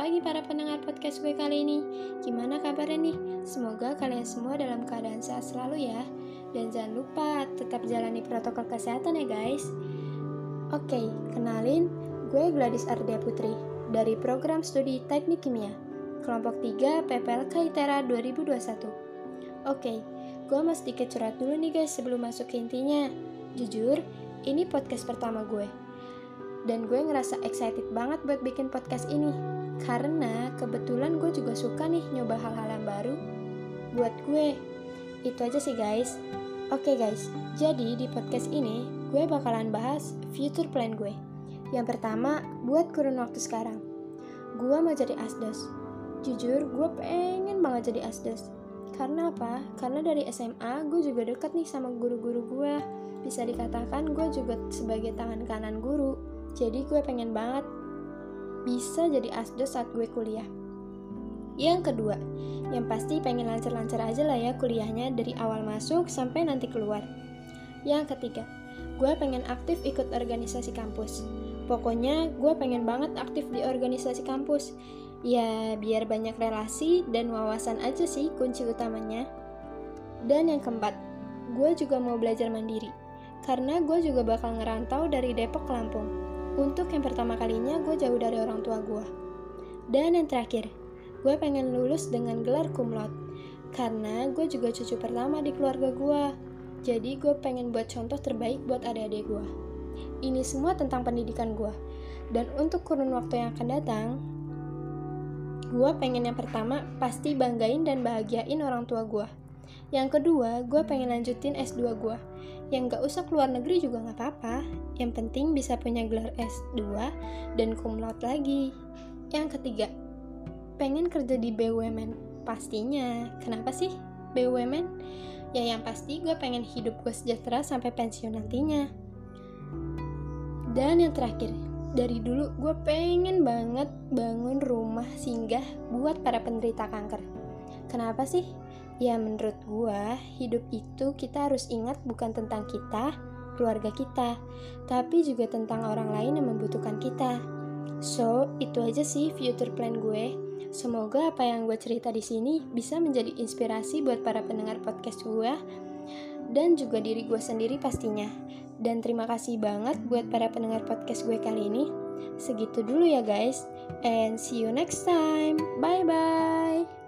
pagi para pendengar podcast gue kali ini. Gimana kabarnya nih? Semoga kalian semua dalam keadaan sehat selalu ya. Dan jangan lupa tetap jalani protokol kesehatan ya guys. Oke, kenalin, gue Gladys Ardia Putri dari program studi Teknik Kimia, kelompok 3 PPLK ITERA 2021. Oke, gue mau sedikit curhat dulu nih guys sebelum masuk ke intinya. Jujur, ini podcast pertama gue dan gue ngerasa excited banget buat bikin podcast ini. Karena kebetulan gue juga suka nih nyoba hal-hal yang baru buat gue. Itu aja sih guys. Oke okay guys. Jadi di podcast ini gue bakalan bahas future plan gue. Yang pertama buat kurun waktu sekarang. Gue mau jadi asdos. Jujur gue pengen banget jadi asdos. Karena apa? Karena dari SMA gue juga deket nih sama guru-guru gue Bisa dikatakan gue juga sebagai tangan kanan guru jadi gue pengen banget bisa jadi asdos saat gue kuliah. Yang kedua, yang pasti pengen lancar-lancar aja lah ya kuliahnya dari awal masuk sampai nanti keluar. Yang ketiga, gue pengen aktif ikut organisasi kampus. Pokoknya gue pengen banget aktif di organisasi kampus. Ya, biar banyak relasi dan wawasan aja sih kunci utamanya. Dan yang keempat, gue juga mau belajar mandiri. Karena gue juga bakal ngerantau dari Depok ke Lampung. Untuk yang pertama kalinya, gue jauh dari orang tua gue. Dan yang terakhir, gue pengen lulus dengan gelar laude. Karena gue juga cucu pertama di keluarga gue. Jadi gue pengen buat contoh terbaik buat adik-adik gue. Ini semua tentang pendidikan gue. Dan untuk kurun waktu yang akan datang, gue pengen yang pertama pasti banggain dan bahagiain orang tua gue. Yang kedua, gue pengen lanjutin S2 gue. Yang gak usah keluar negeri juga gak apa-apa. Yang penting bisa punya gelar S2 dan cum laude lagi. Yang ketiga, pengen kerja di BUMN. Pastinya, kenapa sih BUMN? Ya yang pasti gue pengen hidup gue sejahtera sampai pensiun nantinya. Dan yang terakhir, dari dulu gue pengen banget bangun rumah singgah buat para penderita kanker. Kenapa sih? Ya menurut gua, hidup itu kita harus ingat bukan tentang kita, keluarga kita, tapi juga tentang orang lain yang membutuhkan kita. So, itu aja sih future plan gue. Semoga apa yang gue cerita di sini bisa menjadi inspirasi buat para pendengar podcast gue dan juga diri gue sendiri pastinya. Dan terima kasih banget buat para pendengar podcast gue kali ini. Segitu dulu ya guys, and see you next time. Bye bye.